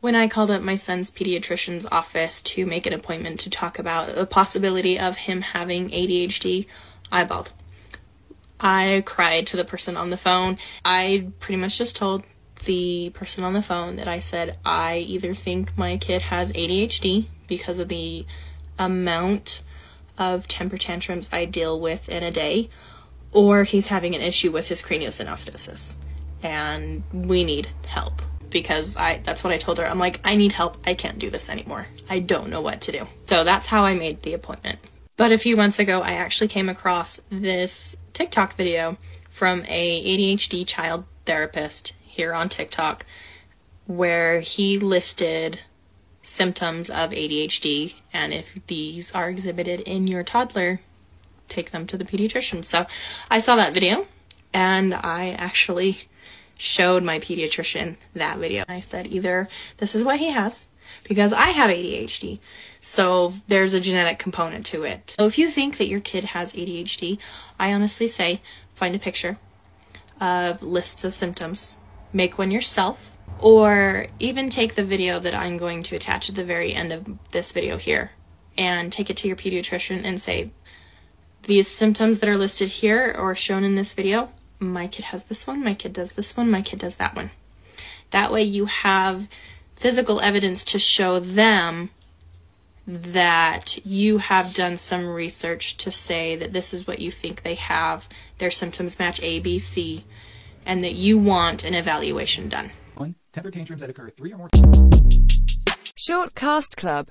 When I called up my son's pediatrician's office to make an appointment to talk about the possibility of him having ADHD, I bawled. I cried to the person on the phone. I pretty much just told the person on the phone that I said I either think my kid has ADHD because of the amount of temper tantrums I deal with in a day, or he's having an issue with his craniosynostosis. And we need help because I that's what I told her. I'm like, I need help. I can't do this anymore. I don't know what to do. So that's how I made the appointment. But a few months ago, I actually came across this TikTok video from a ADHD child therapist here on TikTok where he listed symptoms of ADHD and if these are exhibited in your toddler, take them to the pediatrician. So I saw that video and I actually showed my pediatrician that video. I said either this is what he has because I have ADHD. So there's a genetic component to it. So if you think that your kid has ADHD, I honestly say find a picture of lists of symptoms, make one yourself, or even take the video that I'm going to attach at the very end of this video here and take it to your pediatrician and say, these symptoms that are listed here or shown in this video, my kid has this one, my kid does this one, my kid does that one. That way you have physical evidence to show them that you have done some research to say that this is what you think they have, their symptoms match A, B, C, and that you want an evaluation done. One, temper tantrums that occur three or more Short Cast Club